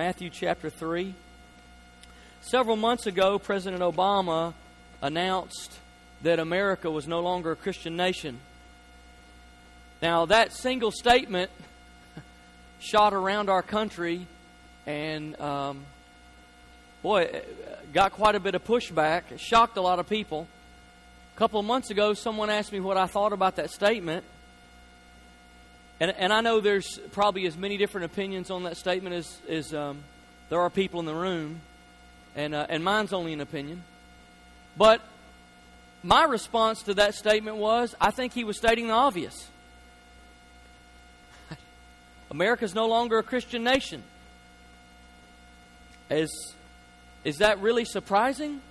Matthew chapter 3. Several months ago, President Obama announced that America was no longer a Christian nation. Now, that single statement shot around our country and, um, boy, got quite a bit of pushback. It shocked a lot of people. A couple of months ago, someone asked me what I thought about that statement. And, and I know there's probably as many different opinions on that statement as, as um, there are people in the room. And, uh, and mine's only an opinion. But my response to that statement was I think he was stating the obvious. America's no longer a Christian nation. Is, is that really surprising?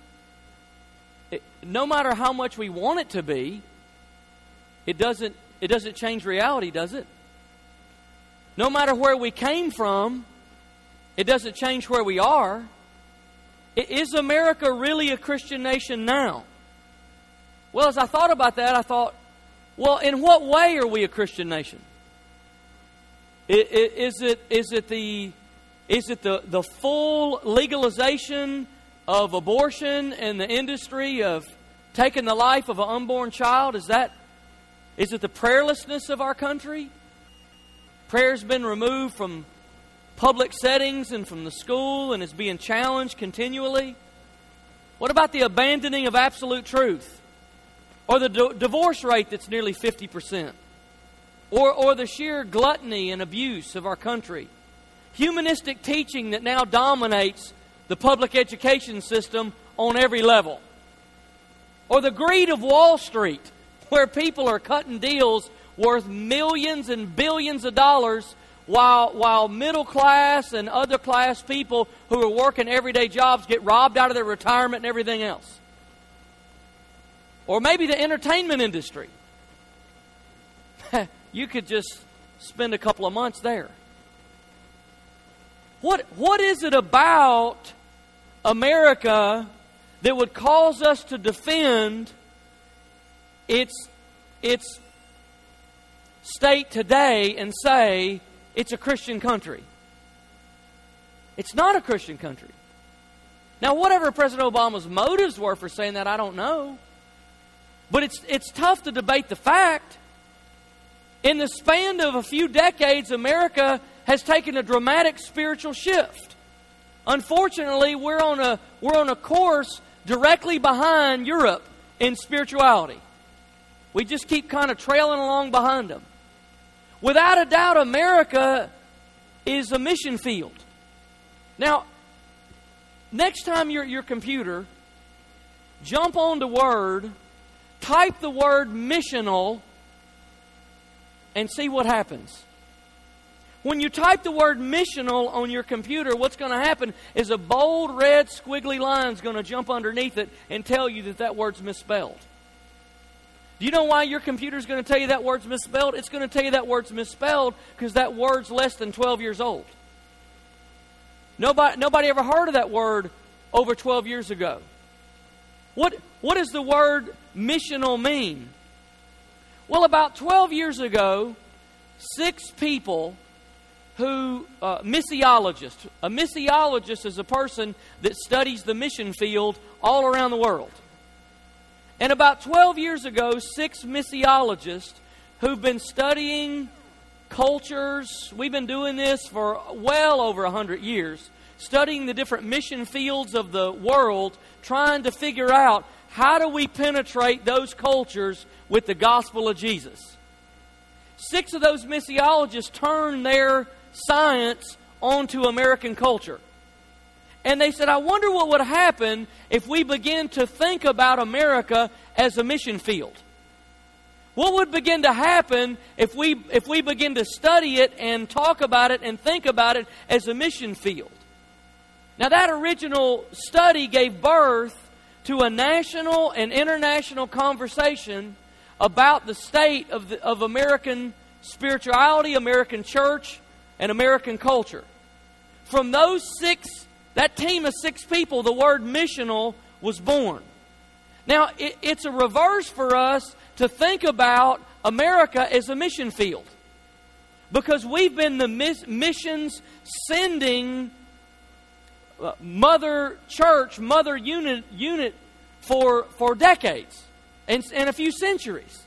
It, no matter how much we want it to be, it doesn't, it doesn't change reality, does it? No matter where we came from, it doesn't change where we are. Is America really a Christian nation now? Well, as I thought about that, I thought, well, in what way are we a Christian nation? Is it, is it, the, is it the, the full legalization of abortion and the industry of taking the life of an unborn child? Is that is it the prayerlessness of our country? Prayer's been removed from public settings and from the school and is being challenged continually. What about the abandoning of absolute truth? Or the d- divorce rate that's nearly 50%? Or, or the sheer gluttony and abuse of our country? Humanistic teaching that now dominates the public education system on every level? Or the greed of Wall Street, where people are cutting deals worth millions and billions of dollars while, while middle class and other class people who are working everyday jobs get robbed out of their retirement and everything else. Or maybe the entertainment industry. you could just spend a couple of months there. What, what is it about America that would cause us to defend its, its state today and say it's a Christian country. It's not a Christian country. Now, whatever President Obama's motives were for saying that, I don't know. But it's, it's tough to debate the fact. In the span of a few decades, America has taken a dramatic spiritual shift. Unfortunately, we're on a, we're on a course directly behind Europe in spirituality. We just keep kind of trailing along behind them. Without a doubt, America is a mission field. Now, next time you're at your computer, jump on the Word, type the word missional, and see what happens. When you type the word missional on your computer, what's going to happen is a bold red squiggly line is going to jump underneath it and tell you that that word's misspelled. Do you know why your computer is going to tell you that word's misspelled? It's going to tell you that word's misspelled because that word's less than 12 years old. Nobody, nobody ever heard of that word over 12 years ago. What, what does the word missional mean? Well, about 12 years ago, six people who, uh, missiologists, a missiologist is a person that studies the mission field all around the world. And about 12 years ago, six missiologists who've been studying cultures, we've been doing this for well over 100 years, studying the different mission fields of the world, trying to figure out how do we penetrate those cultures with the gospel of Jesus. Six of those missiologists turned their science onto American culture. And they said, I wonder what would happen if we begin to think about America as a mission field. What would begin to happen if we, if we begin to study it and talk about it and think about it as a mission field? Now, that original study gave birth to a national and international conversation about the state of, the, of American spirituality, American church, and American culture. From those six that team of six people, the word missional was born. Now, it, it's a reverse for us to think about America as a mission field. Because we've been the missions sending uh, mother church, mother unit, unit for, for decades and, and a few centuries.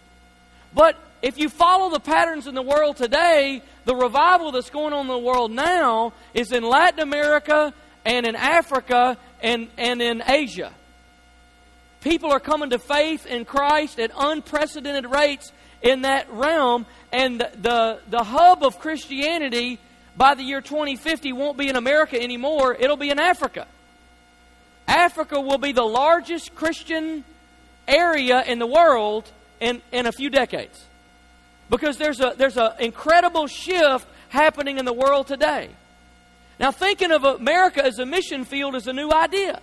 But if you follow the patterns in the world today, the revival that's going on in the world now is in Latin America and in Africa and, and in Asia. People are coming to faith in Christ at unprecedented rates in that realm, and the, the, the hub of Christianity by the year 2050 won't be in America anymore, it'll be in Africa. Africa will be the largest Christian area in the world in, in a few decades. Because there's a there's an incredible shift happening in the world today. Now, thinking of America as a mission field is a new idea.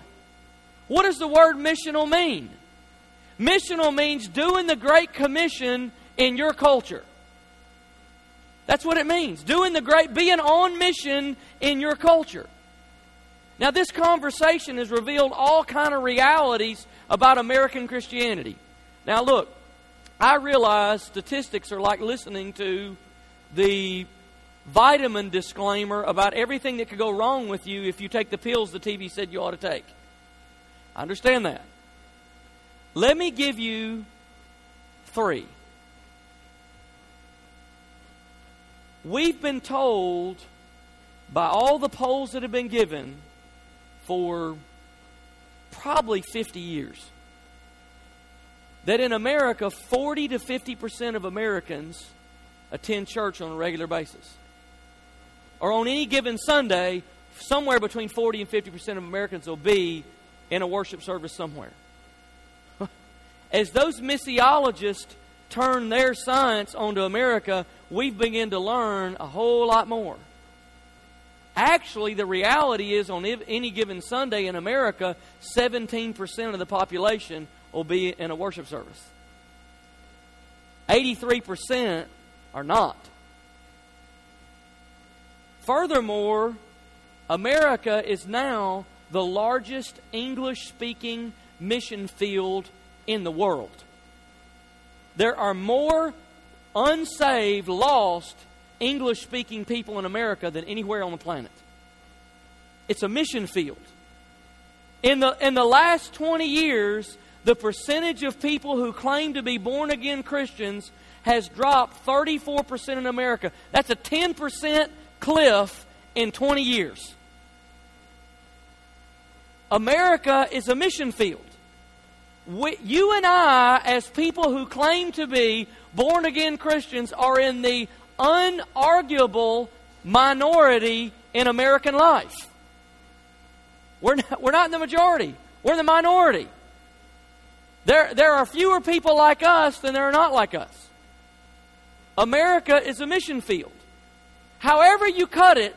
What does the word missional mean? Missional means doing the Great Commission in your culture. That's what it means. Doing the great, being on mission in your culture. Now, this conversation has revealed all kind of realities about American Christianity. Now, look, I realize statistics are like listening to the vitamin disclaimer about everything that could go wrong with you if you take the pills the TV said you ought to take. I understand that. Let me give you three. We've been told by all the polls that have been given for probably 50 years that in America, 40 to 50% of Americans attend church on a regular basis. Or on any given Sunday, somewhere between 40 and 50% of Americans will be in a worship service somewhere. As those missiologists turn their science onto America, we've begun to learn a whole lot more. Actually, the reality is on any given Sunday in America, 17% of the population will be in a worship service. 83% are not. Furthermore, America is now the largest English speaking mission field in the world. There are more unsaved, lost English speaking people in America than anywhere on the planet. It's a mission field. In the, in the last 20 years, the percentage of people who claim to be born again Christians has dropped 34% in America. That's a 10% cliff in 20 years. America is a mission field. We, you and I, as people who claim to be born again Christians, are in the unarguable minority in American life. We're not, we're not in the majority, we're in the minority. There, there are fewer people like us than there are not like us. America is a mission field. However you cut it,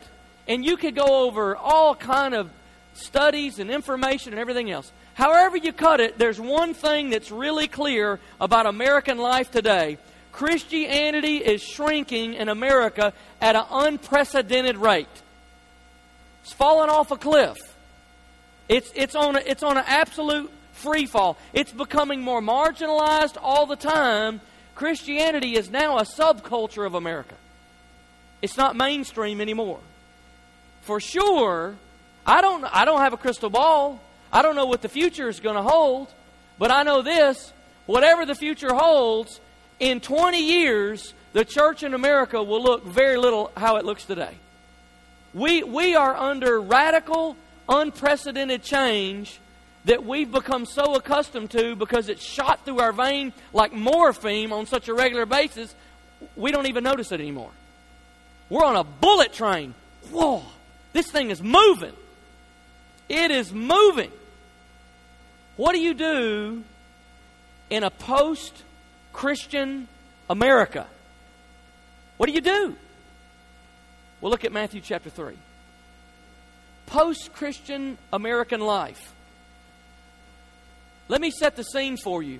and you could go over all kind of studies and information and everything else. However you cut it, there's one thing that's really clear about American life today. Christianity is shrinking in America at an unprecedented rate. It's fallen off a cliff. It's, it's, on a, it's on an absolute free fall. It's becoming more marginalized all the time. Christianity is now a subculture of America. It's not mainstream anymore. For sure, I don't, I don't have a crystal ball. I don't know what the future is going to hold. But I know this whatever the future holds, in 20 years, the church in America will look very little how it looks today. We, we are under radical, unprecedented change that we've become so accustomed to because it's shot through our vein like morphine on such a regular basis, we don't even notice it anymore. We're on a bullet train. Whoa, this thing is moving. It is moving. What do you do in a post Christian America? What do you do? Well, look at Matthew chapter 3. Post Christian American life. Let me set the scene for you.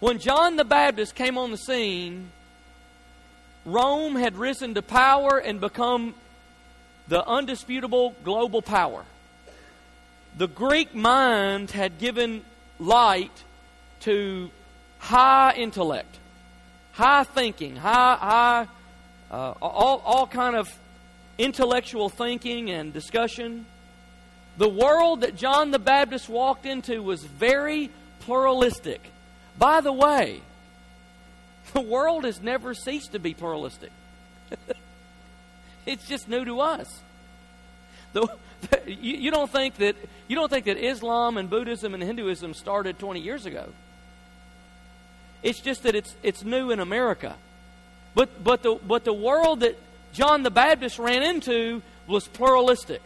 When John the Baptist came on the scene, Rome had risen to power and become the undisputable global power. The Greek mind had given light to high intellect, high thinking, high, high uh, all, all kind of intellectual thinking and discussion. The world that John the Baptist walked into was very pluralistic. By the way, the world has never ceased to be pluralistic. it's just new to us. The, you, you, don't think that you don't think that Islam and Buddhism and Hinduism started 20 years ago. It's just that it's it's new in America. But but the but the world that John the Baptist ran into was pluralistic.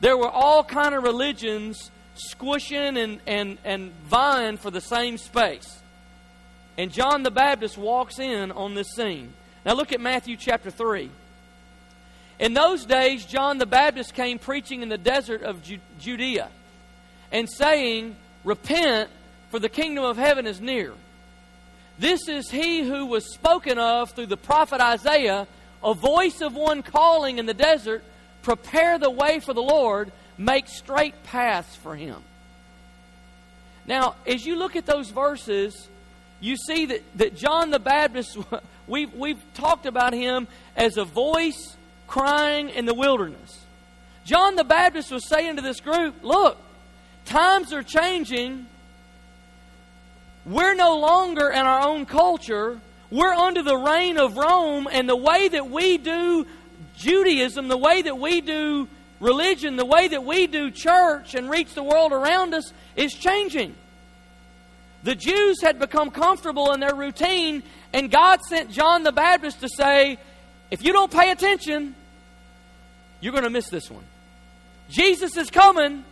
There were all kind of religions squishing and, and, and vying for the same space. And John the Baptist walks in on this scene. Now look at Matthew chapter 3. In those days, John the Baptist came preaching in the desert of Judea and saying, Repent, for the kingdom of heaven is near. This is he who was spoken of through the prophet Isaiah, a voice of one calling in the desert, Prepare the way for the Lord, make straight paths for him. Now, as you look at those verses, you see that, that John the Baptist, we've, we've talked about him as a voice crying in the wilderness. John the Baptist was saying to this group, Look, times are changing. We're no longer in our own culture. We're under the reign of Rome, and the way that we do Judaism, the way that we do religion, the way that we do church and reach the world around us is changing. The Jews had become comfortable in their routine, and God sent John the Baptist to say, if you don't pay attention, you're going to miss this one. Jesus is coming,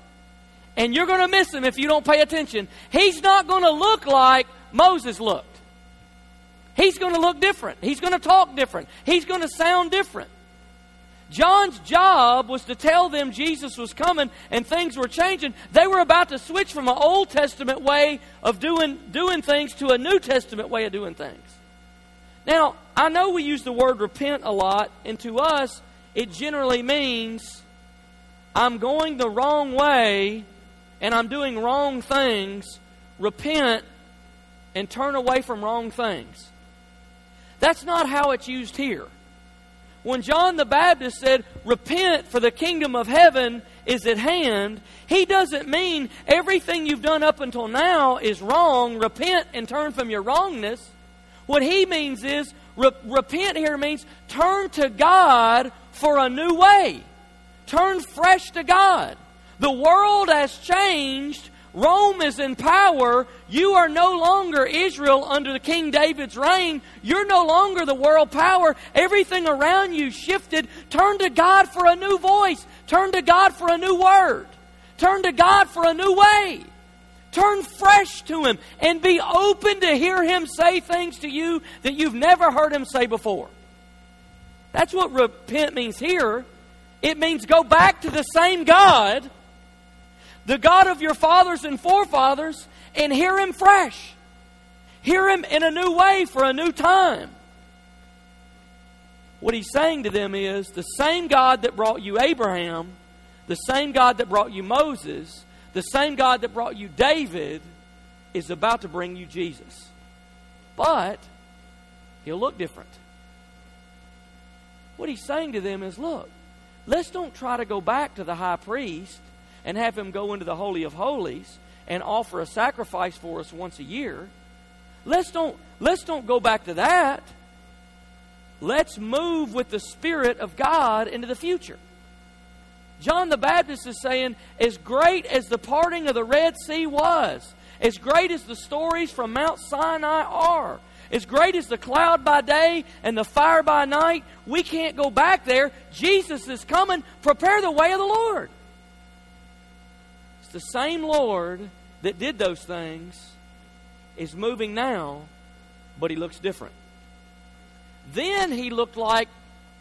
and you're going to miss him if you don't pay attention. He's not going to look like Moses looked. He's going to look different. He's going to talk different. He's going to sound different. John's job was to tell them Jesus was coming and things were changing. They were about to switch from an Old Testament way of doing, doing things to a New Testament way of doing things. Now, I know we use the word repent a lot, and to us, it generally means I'm going the wrong way and I'm doing wrong things. Repent and turn away from wrong things. That's not how it's used here. When John the Baptist said, Repent, for the kingdom of heaven is at hand, he doesn't mean everything you've done up until now is wrong. Repent and turn from your wrongness. What he means is, re- repent here means turn to God for a new way. Turn fresh to God. The world has changed Rome is in power. You are no longer Israel under the King David's reign. You're no longer the world power. Everything around you shifted. Turn to God for a new voice. Turn to God for a new word. Turn to God for a new way. Turn fresh to Him and be open to hear Him say things to you that you've never heard Him say before. That's what repent means here. It means go back to the same God the God of your fathers and forefathers, and hear Him fresh. Hear Him in a new way for a new time. What He's saying to them is the same God that brought you Abraham, the same God that brought you Moses, the same God that brought you David is about to bring you Jesus. But He'll look different. What He's saying to them is look, let's don't try to go back to the high priest and have him go into the Holy of Holies and offer a sacrifice for us once a year. Let's don't, let's don't go back to that. Let's move with the Spirit of God into the future. John the Baptist is saying, as great as the parting of the Red Sea was, as great as the stories from Mount Sinai are, as great as the cloud by day and the fire by night, we can't go back there. Jesus is coming. Prepare the way of the Lord. It's the same Lord that did those things is moving now, but he looks different. Then he looked like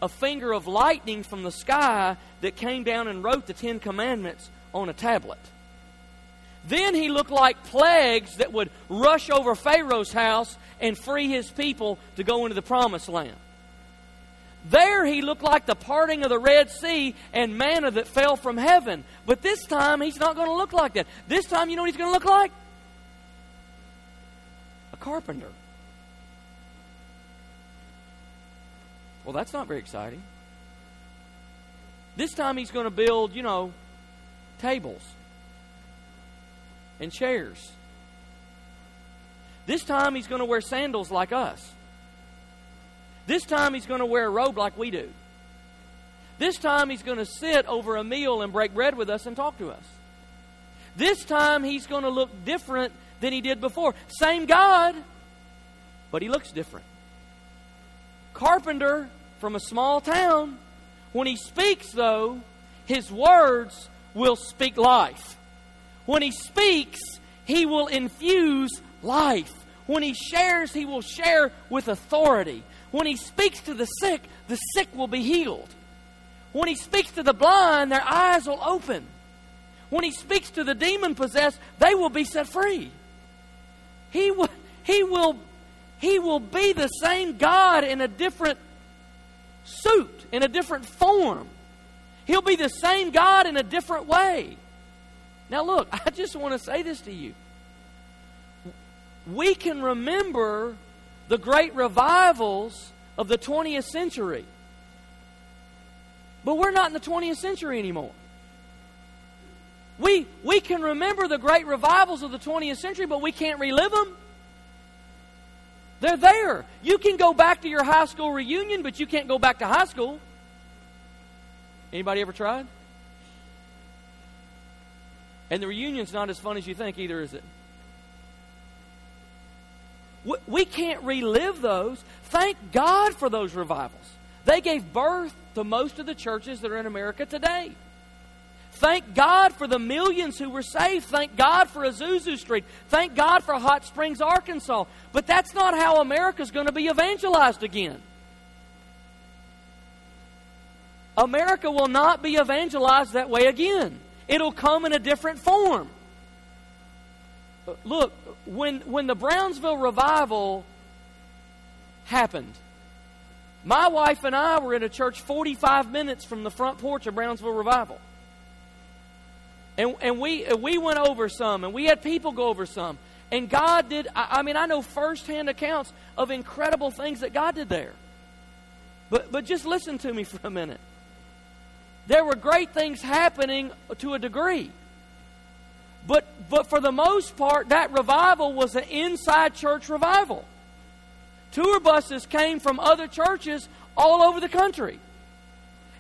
a finger of lightning from the sky that came down and wrote the Ten Commandments on a tablet. Then he looked like plagues that would rush over Pharaoh's house and free his people to go into the promised land. There he looked like the parting of the Red Sea and manna that fell from heaven. But this time he's not going to look like that. This time, you know what he's going to look like? A carpenter. Well, that's not very exciting. This time he's going to build, you know, tables and chairs. This time he's going to wear sandals like us. This time he's going to wear a robe like we do. This time he's going to sit over a meal and break bread with us and talk to us. This time he's going to look different than he did before. Same God, but he looks different. Carpenter from a small town. When he speaks, though, his words will speak life. When he speaks, he will infuse life. When he shares, he will share with authority. When he speaks to the sick, the sick will be healed. When he speaks to the blind, their eyes will open. When he speaks to the demon possessed, they will be set free. He will, he will, he will be the same God in a different suit, in a different form. He'll be the same God in a different way. Now, look, I just want to say this to you. We can remember the great revivals of the 20th century. But we're not in the 20th century anymore. We, we can remember the great revivals of the 20th century, but we can't relive them. They're there. You can go back to your high school reunion, but you can't go back to high school. Anybody ever tried? And the reunion's not as fun as you think either, is it? We can't relive those. Thank God for those revivals. They gave birth to most of the churches that are in America today. Thank God for the millions who were saved. Thank God for Azusa Street. Thank God for Hot Springs, Arkansas. But that's not how America's going to be evangelized again. America will not be evangelized that way again. It'll come in a different form. Look, when, when the Brownsville revival happened, my wife and I were in a church 45 minutes from the front porch of Brownsville Revival. And, and we, we went over some, and we had people go over some. And God did, I, I mean, I know firsthand accounts of incredible things that God did there. But, but just listen to me for a minute. There were great things happening to a degree. But, but for the most part, that revival was an inside church revival. Tour buses came from other churches all over the country.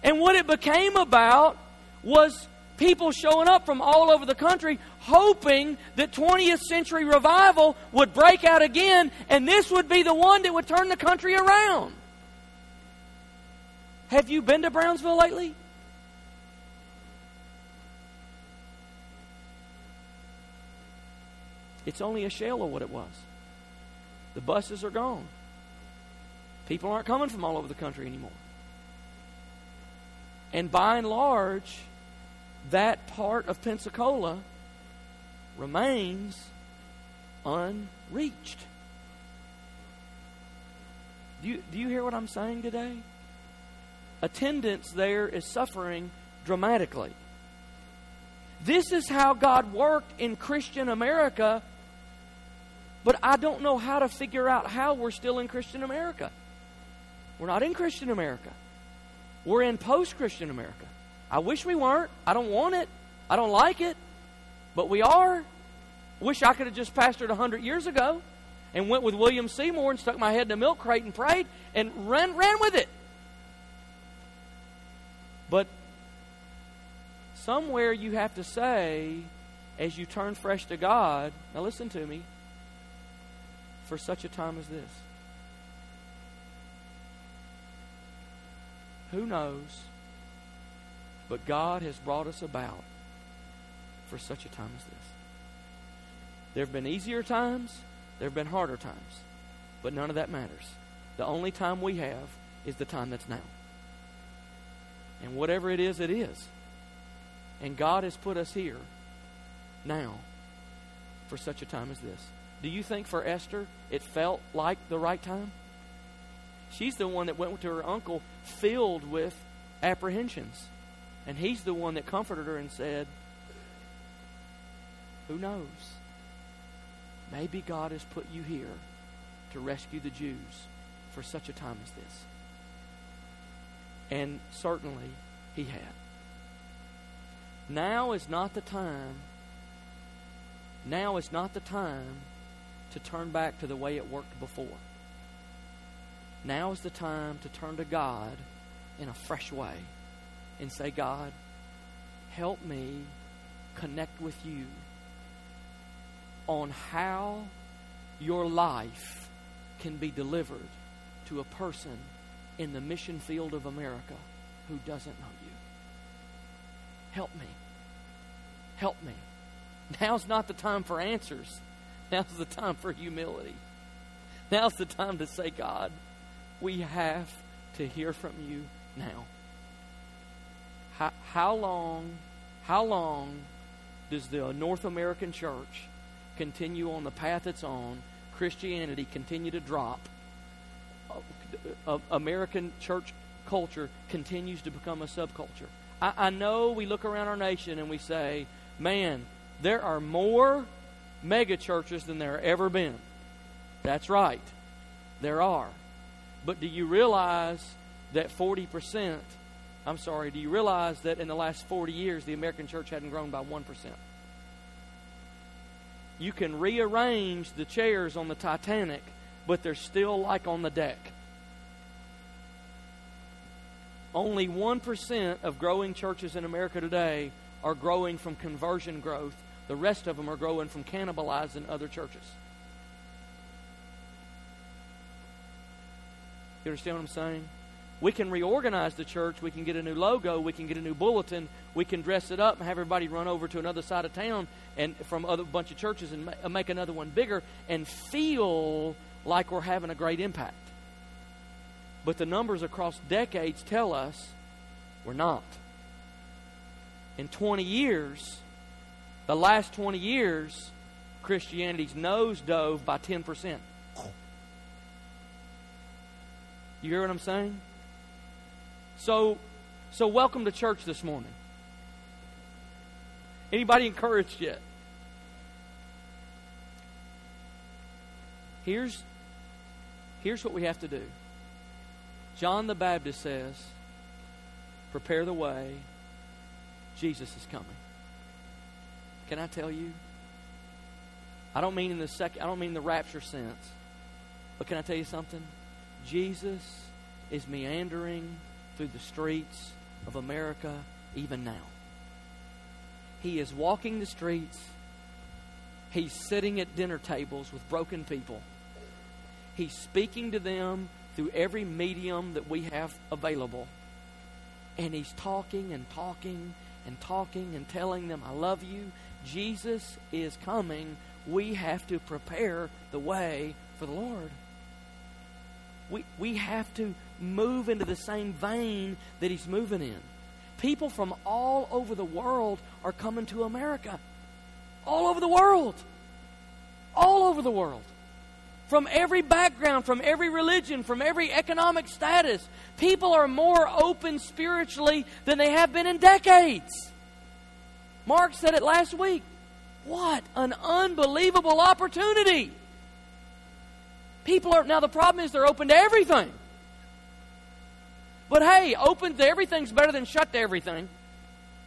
And what it became about was people showing up from all over the country hoping that 20th century revival would break out again and this would be the one that would turn the country around. Have you been to Brownsville lately? It's only a shell of what it was. The buses are gone. People aren't coming from all over the country anymore. And by and large, that part of Pensacola remains unreached. Do you, do you hear what I'm saying today? Attendance there is suffering dramatically. This is how God worked in Christian America, but I don't know how to figure out how we're still in Christian America. We're not in Christian America. We're in post Christian America. I wish we weren't. I don't want it. I don't like it. But we are. Wish I could have just pastored 100 years ago and went with William Seymour and stuck my head in a milk crate and prayed and ran, ran with it. But somewhere you have to say, as you turn fresh to God, now listen to me, for such a time as this. Who knows but God has brought us about for such a time as this. There have been easier times, there have been harder times, but none of that matters. The only time we have is the time that's now. And whatever it is, it is. And God has put us here now for such a time as this. Do you think for Esther it felt like the right time? She's the one that went to her uncle filled with apprehensions. And he's the one that comforted her and said, Who knows? Maybe God has put you here to rescue the Jews for such a time as this. And certainly he had. Now is not the time. Now is not the time to turn back to the way it worked before. Now is the time to turn to God in a fresh way and say, God, help me connect with you on how your life can be delivered to a person in the mission field of America who doesn't know you. Help me. Help me. Now's not the time for answers. Now's the time for humility. Now's the time to say, God, we have to hear from you now. How, how long, how long does the North American church continue on the path it's on? Christianity continue to drop. Uh, uh, American church culture continues to become a subculture. I, I know we look around our nation and we say, man, there are more mega churches than there ever been. That's right. There are. But do you realize that 40%, I'm sorry, do you realize that in the last 40 years the American church hadn't grown by 1%? You can rearrange the chairs on the Titanic, but they're still like on the deck. Only 1% of growing churches in America today are growing from conversion growth. The rest of them are growing from cannibalizing other churches. You understand what I'm saying? We can reorganize the church. We can get a new logo. We can get a new bulletin. We can dress it up and have everybody run over to another side of town and from other bunch of churches and uh, make another one bigger and feel like we're having a great impact. But the numbers across decades tell us we're not. In 20 years, the last 20 years, Christianity's nose dove by 10%. You hear what I'm saying? So, so welcome to church this morning. Anybody encouraged yet? Here's, here's what we have to do. John the Baptist says, Prepare the way. Jesus is coming. Can I tell you? I don't mean in the second I don't mean the rapture sense. But can I tell you something? Jesus is meandering through the streets of America even now. He is walking the streets. He's sitting at dinner tables with broken people. He's speaking to them through every medium that we have available. And he's talking and talking and talking and telling them, I love you. Jesus is coming. We have to prepare the way for the Lord. We, we have to move into the same vein that he's moving in. People from all over the world are coming to America. All over the world. All over the world from every background, from every religion, from every economic status. People are more open spiritually than they have been in decades. Mark said it last week. What an unbelievable opportunity! People are, now the problem is they're open to everything. But hey, open to everything's better than shut to everything.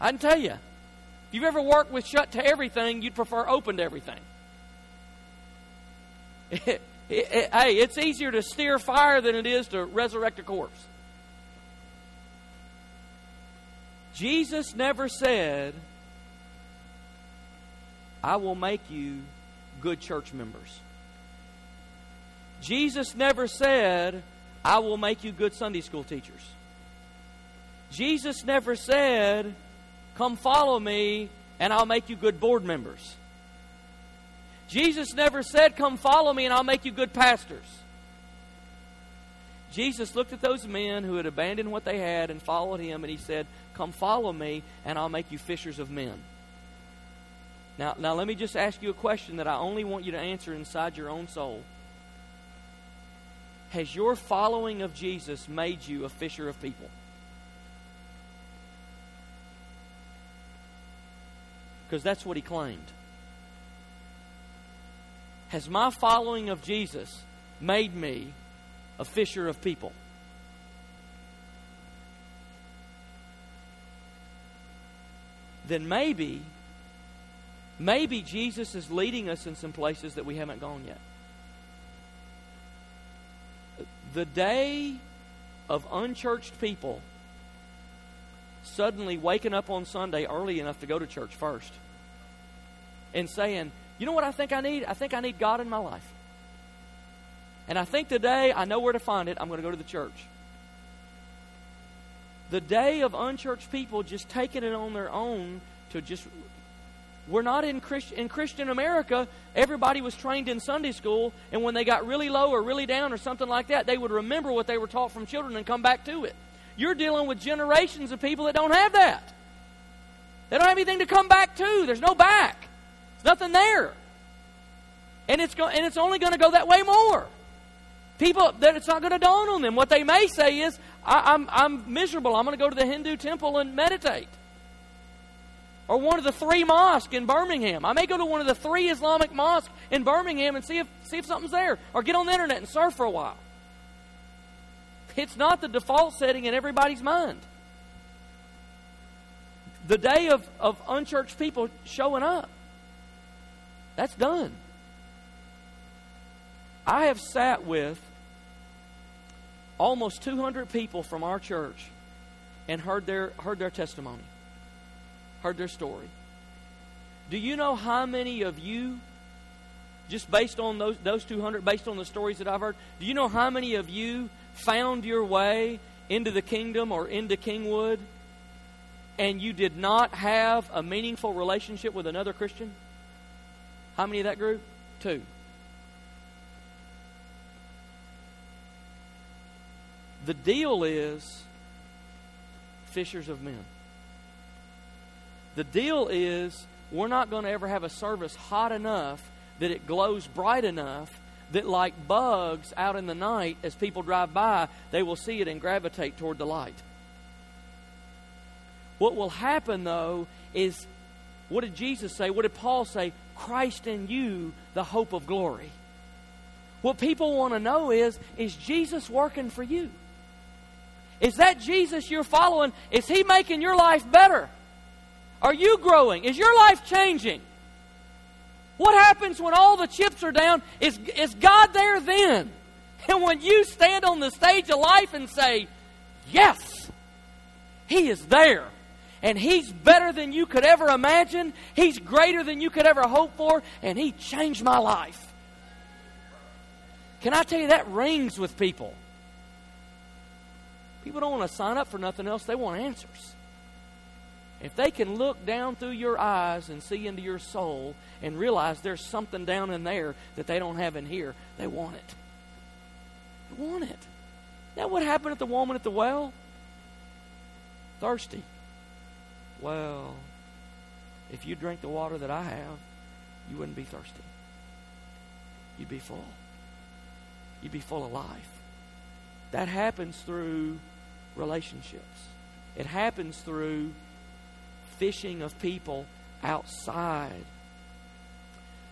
I can tell you. If you've ever worked with shut to everything, you'd prefer open to everything. It, it, hey, it's easier to steer fire than it is to resurrect a corpse. Jesus never said, I will make you good church members. Jesus never said, I will make you good Sunday school teachers. Jesus never said, Come follow me and I'll make you good board members. Jesus never said, Come follow me and I'll make you good pastors. Jesus looked at those men who had abandoned what they had and followed him, and he said, Come follow me, and I'll make you fishers of men. Now, now let me just ask you a question that I only want you to answer inside your own soul. Has your following of Jesus made you a fisher of people? Because that's what he claimed. Has my following of Jesus made me a fisher of people? then maybe, maybe Jesus is leading us in some places that we haven't gone yet. The day of unchurched people suddenly waking up on Sunday early enough to go to church first and saying, You know what I think I need? I think I need God in my life. And I think today I know where to find it. I'm going to go to the church. The day of unchurched people just taking it on their own to just. We're not in, Christ, in Christian America. Everybody was trained in Sunday school, and when they got really low or really down or something like that, they would remember what they were taught from children and come back to it. You're dealing with generations of people that don't have that. They don't have anything to come back to. There's no back. There's nothing there. And it's, go- and it's only going to go that way more. People, that it's not going to dawn on them. What they may say is, I, I'm, I'm miserable. I'm going to go to the Hindu temple and meditate. Or one of the three mosques in Birmingham. I may go to one of the three Islamic mosques in Birmingham and see if, see if something's there. Or get on the internet and surf for a while. It's not the default setting in everybody's mind. The day of, of unchurched people showing up, that's done. I have sat with almost 200 people from our church and heard their, heard their testimony, heard their story. Do you know how many of you, just based on those, those 200, based on the stories that I've heard, do you know how many of you found your way into the kingdom or into Kingwood and you did not have a meaningful relationship with another Christian? How many of that group? Two. The deal is fishers of men. The deal is we're not going to ever have a service hot enough that it glows bright enough that, like bugs out in the night, as people drive by, they will see it and gravitate toward the light. What will happen, though, is what did Jesus say? What did Paul say? Christ in you, the hope of glory. What people want to know is is Jesus working for you? Is that Jesus you're following? Is he making your life better? Are you growing? Is your life changing? What happens when all the chips are down? Is, is God there then? And when you stand on the stage of life and say, Yes, He is there. And He's better than you could ever imagine. He's greater than you could ever hope for. And He changed my life. Can I tell you that rings with people? People don't want to sign up for nothing else, they want answers. If they can look down through your eyes and see into your soul and realize there's something down in there that they don't have in here, they want it. They want it. Now, what happened at the woman at the well? Thirsty. Well, if you drink the water that I have, you wouldn't be thirsty. You'd be full. You'd be full of life. That happens through relationships. It happens through fishing of people outside.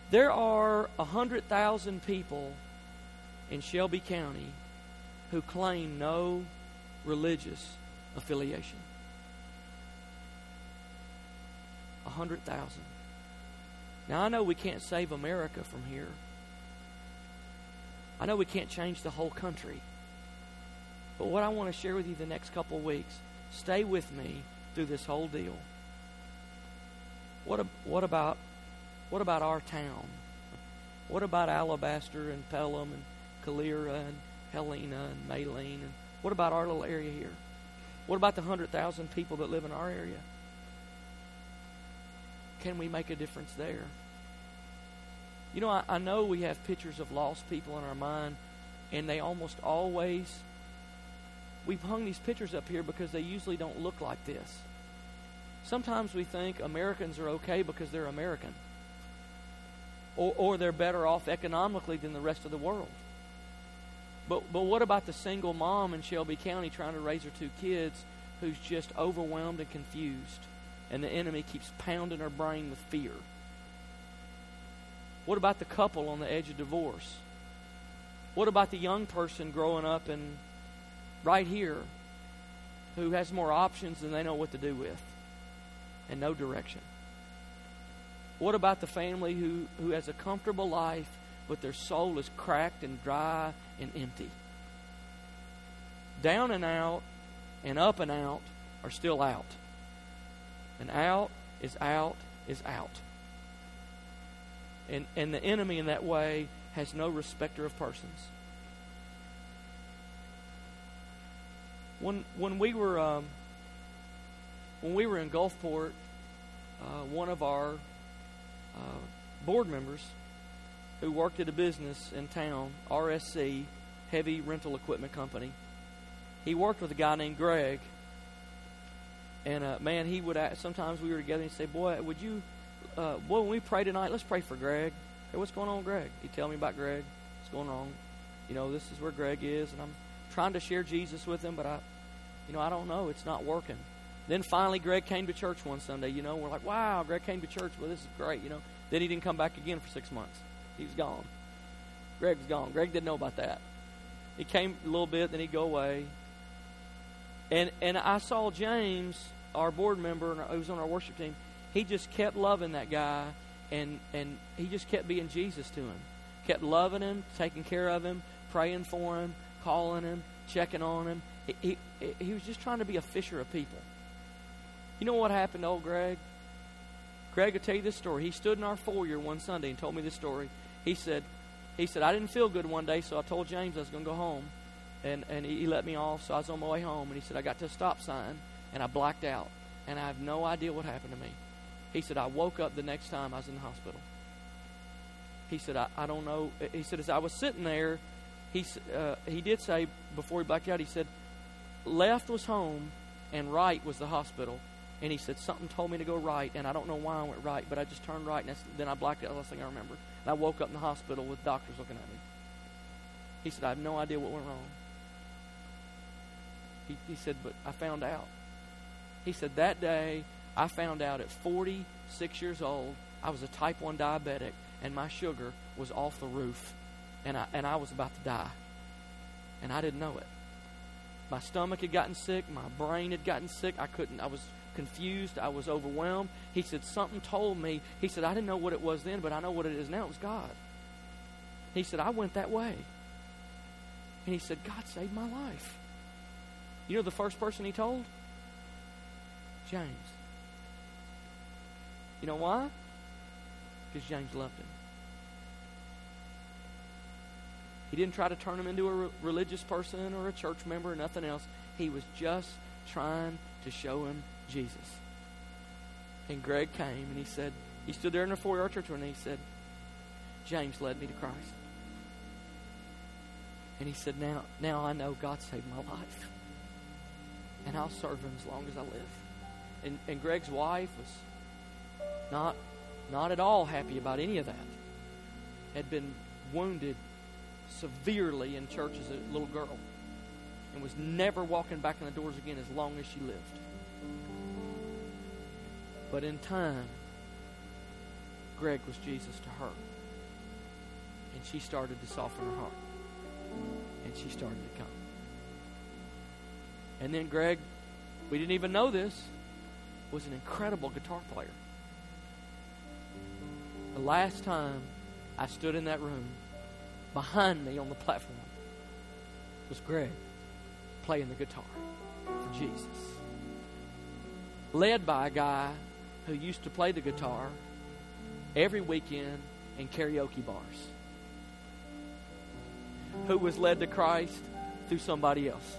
There are 100,000 people in Shelby County who claim no religious affiliation. 100,000. Now, I know we can't save America from here. I know we can't change the whole country. But what I want to share with you the next couple weeks, stay with me through this whole deal. What, what about what about our town? What about Alabaster and Pelham and Calera and Helena and Maylene? And what about our little area here? What about the 100,000 people that live in our area? Can we make a difference there? You know, I, I know we have pictures of lost people in our mind, and they almost always. We've hung these pictures up here because they usually don't look like this. Sometimes we think Americans are okay because they're American, or, or they're better off economically than the rest of the world. But, but what about the single mom in Shelby County trying to raise her two kids who's just overwhelmed and confused, and the enemy keeps pounding her brain with fear? What about the couple on the edge of divorce? What about the young person growing up in right here who has more options than they know what to do with? And no direction? What about the family who, who has a comfortable life, but their soul is cracked and dry and empty? Down and out and up and out are still out. And out is out is out. And, and the enemy in that way has no respecter of persons. When, when we were um, when we were in Gulfport, uh, one of our uh, board members who worked at a business in town, RSC, heavy rental equipment company, he worked with a guy named Greg. And uh, man, he would ask, sometimes we were together and he'd say, "Boy, would you, uh, boy, when we pray tonight, let's pray for Greg. Hey, what's going on, Greg? He'd tell me about Greg. What's going on? You know, this is where Greg is, and I'm trying to share Jesus with him, but I, you know, I don't know. It's not working. Then finally, Greg came to church one Sunday. You know, we're like, wow, Greg came to church. Well, this is great. You know, then he didn't come back again for six months. He was gone. Greg was gone. Greg didn't know about that. He came a little bit, then he'd go away. And and I saw James, our board member, who was on our worship team. He just kept loving that guy, and and he just kept being Jesus to him. Kept loving him, taking care of him, praying for him, calling him, checking on him. He, he, he was just trying to be a fisher of people. You know what happened to old Greg? Greg will tell you this story. He stood in our foyer one Sunday and told me this story. He said, he said, I didn't feel good one day, so I told James I was going to go home and and he, he let me off. So I was on my way home, and he said I got to a stop sign, and I blacked out, and I have no idea what happened to me. He said I woke up the next time I was in the hospital. He said I, I don't know. He said as I was sitting there, he uh, he did say before he blacked out, he said left was home, and right was the hospital. And he said something told me to go right, and I don't know why I went right, but I just turned right, and then I blacked out. Last thing I remember, and I woke up in the hospital with doctors looking at me. He said I have no idea what went wrong. He, he said, but I found out. He said, that day I found out at 46 years old, I was a type 1 diabetic, and my sugar was off the roof, and I, and I was about to die. And I didn't know it. My stomach had gotten sick, my brain had gotten sick. I couldn't, I was confused, I was overwhelmed. He said, Something told me. He said, I didn't know what it was then, but I know what it is now. It was God. He said, I went that way. And he said, God saved my life. You know the first person he told? James. You know why? Because James loved him. He didn't try to turn him into a re- religious person or a church member or nothing else. He was just trying to show him Jesus. And Greg came and he said, he stood there in the foyer church and he said, James led me to Christ. And he said, Now now I know God saved my life and I'll serve him as long as I live. And, and Greg's wife was not, not at all happy about any of that. Had been wounded severely in church as a little girl and was never walking back in the doors again as long as she lived. But in time, Greg was Jesus to her. And she started to soften her heart. And she started to come. And then Greg, we didn't even know this, was an incredible guitar player. The last time I stood in that room, behind me on the platform was Greg playing the guitar for Jesus. Led by a guy who used to play the guitar every weekend in karaoke bars. Who was led to Christ through somebody else.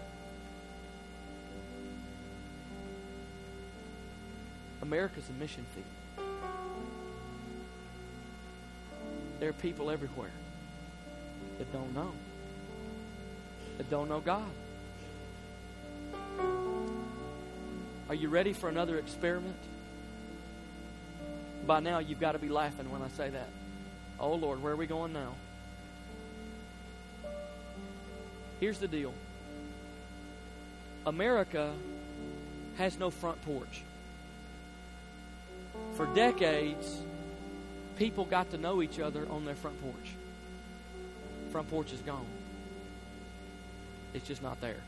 America's a mission field. There are people everywhere that don't know, that don't know God. Are you ready for another experiment? By now, you've got to be laughing when I say that. Oh, Lord, where are we going now? Here's the deal America has no front porch for decades, people got to know each other on their front porch. Front porch is gone. It's just not there.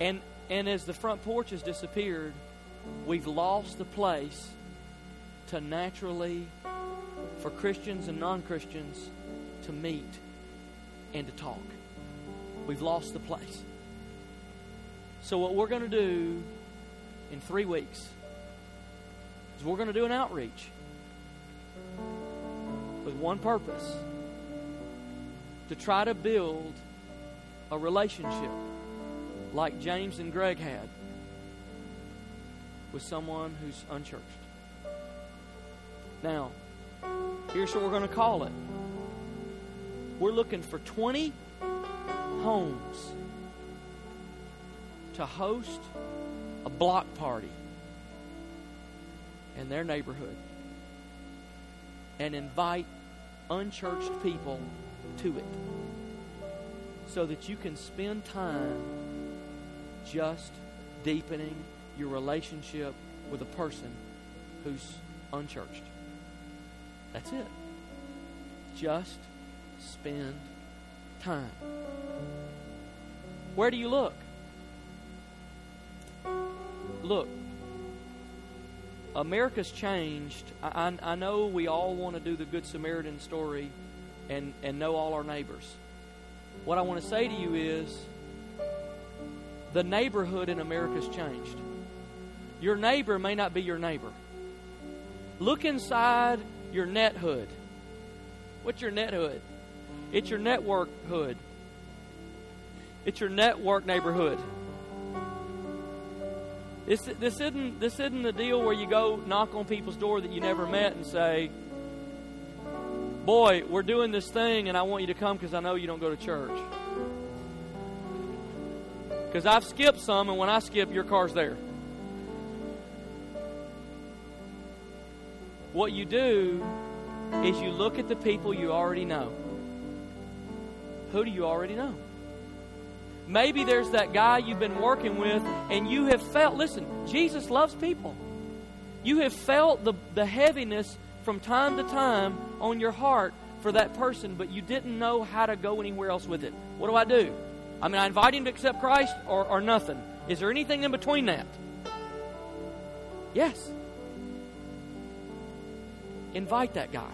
And and as the front porch has disappeared, we've lost the place to naturally, for Christians and non Christians, to meet and to talk. We've lost the place. So, what we're going to do in three weeks is we're going to do an outreach with one purpose to try to build a relationship like James and Greg had with someone who's unchurched. Now, here's what we're going to call it. We're looking for 20 homes to host a block party in their neighborhood and invite unchurched people to it so that you can spend time just deepening your relationship with a person who's unchurched. That's it. Just spend time. Where do you look? Look, America's changed. I, I, I know we all want to do the Good Samaritan story and, and know all our neighbors. What I want to say to you is the neighborhood in America's changed. Your neighbor may not be your neighbor. Look inside your net hood. What's your net hood? It's your network hood. It's your network neighborhood. This, this, isn't, this isn't the deal where you go knock on people's door that you never met and say, Boy, we're doing this thing and I want you to come because I know you don't go to church. Because I've skipped some, and when I skip, your car's there. What you do is you look at the people you already know. Who do you already know? Maybe there's that guy you've been working with, and you have felt, listen, Jesus loves people. You have felt the, the heaviness from time to time on your heart for that person, but you didn't know how to go anywhere else with it. What do I do? I mean, I invite him to accept Christ or, or nothing. Is there anything in between that? Yes. Invite that guy.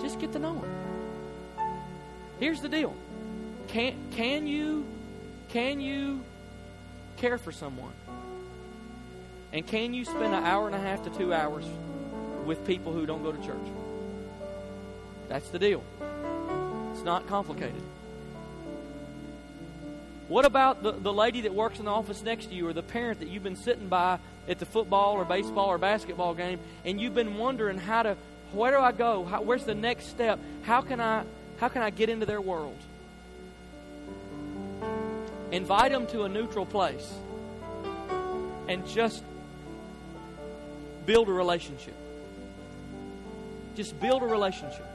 Just get to know him. Here's the deal. Can can you can you care for someone? And can you spend an hour and a half to two hours with people who don't go to church? That's the deal. It's not complicated. What about the, the lady that works in the office next to you or the parent that you've been sitting by at the football or baseball or basketball game and you've been wondering how to where do I go? How, where's the next step? How can I how can I get into their world? Invite them to a neutral place and just build a relationship. Just build a relationship.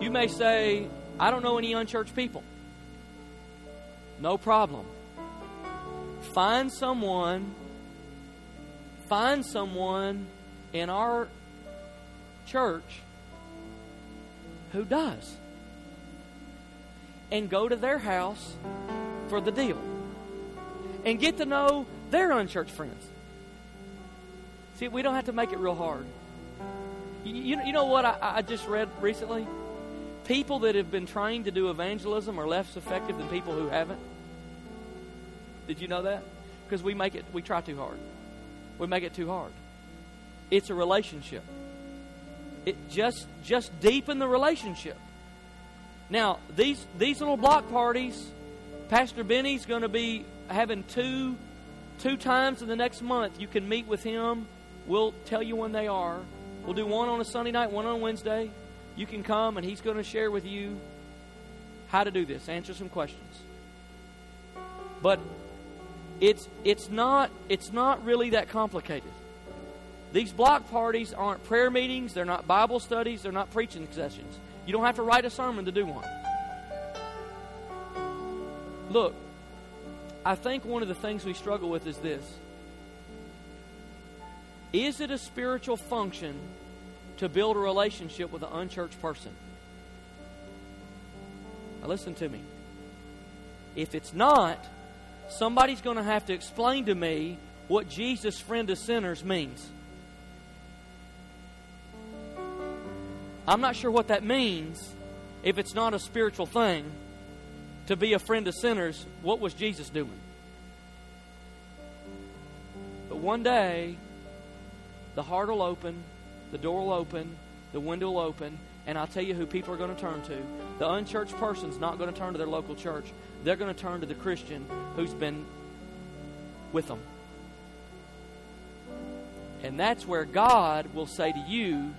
You may say, I don't know any unchurched people. No problem. Find someone, find someone in our church who does. And go to their house for the deal. And get to know their unchurched friends. See, we don't have to make it real hard. You, you, know what I, I just read recently? people that have been trained to do evangelism are less effective than people who haven't. Did you know that? Because we make it, we try too hard. We make it too hard. It's a relationship. It just just deepen the relationship. Now these these little block parties, Pastor Benny's going to be having two two times in the next month. You can meet with him. We'll tell you when they are. We'll do one on a Sunday night, one on Wednesday. You can come and he's going to share with you how to do this, answer some questions. But it's it's not it's not really that complicated. These block parties aren't prayer meetings, they're not Bible studies, they're not preaching sessions. You don't have to write a sermon to do one. Look, I think one of the things we struggle with is this. Is it a spiritual function to build a relationship with an unchurched person. Now, listen to me. If it's not, somebody's going to have to explain to me what Jesus, friend of sinners, means. I'm not sure what that means if it's not a spiritual thing. To be a friend of sinners, what was Jesus doing? But one day, the heart will open, the door will open, the window will open, and I'll tell you who people are going to turn to. The unchurched person's not going to turn to their local church. They're going to turn to the Christian who's been with them. And that's where God will say to you,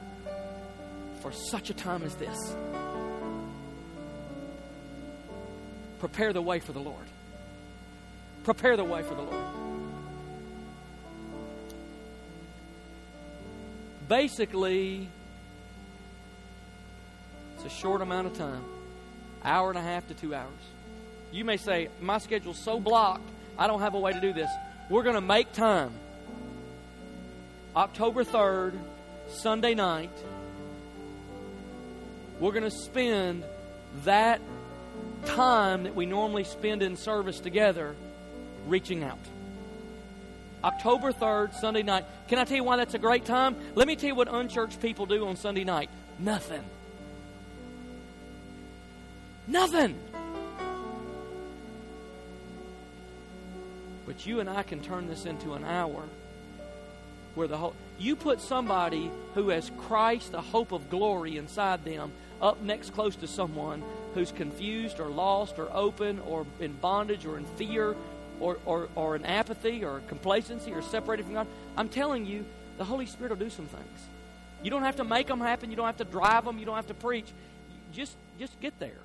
for such a time as this, prepare the way for the Lord. Prepare the way for the Lord. Basically, it's a short amount of time hour and a half to two hours. You may say, My schedule's so blocked, I don't have a way to do this. We're going to make time. October 3rd, Sunday night, we're going to spend that time that we normally spend in service together reaching out. October 3rd, Sunday night. Can I tell you why that's a great time? Let me tell you what unchurched people do on Sunday night. Nothing. Nothing. But you and I can turn this into an hour where the whole you put somebody who has Christ, the hope of glory inside them, up next close to someone who's confused or lost or open or in bondage or in fear or, or, or in apathy or complacency or separated from God. I'm telling you, the Holy Spirit will do some things. You don't have to make them happen. You don't have to drive them. You don't have to preach. Just, just get there.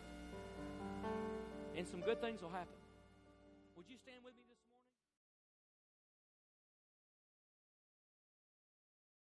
And some good things will happen.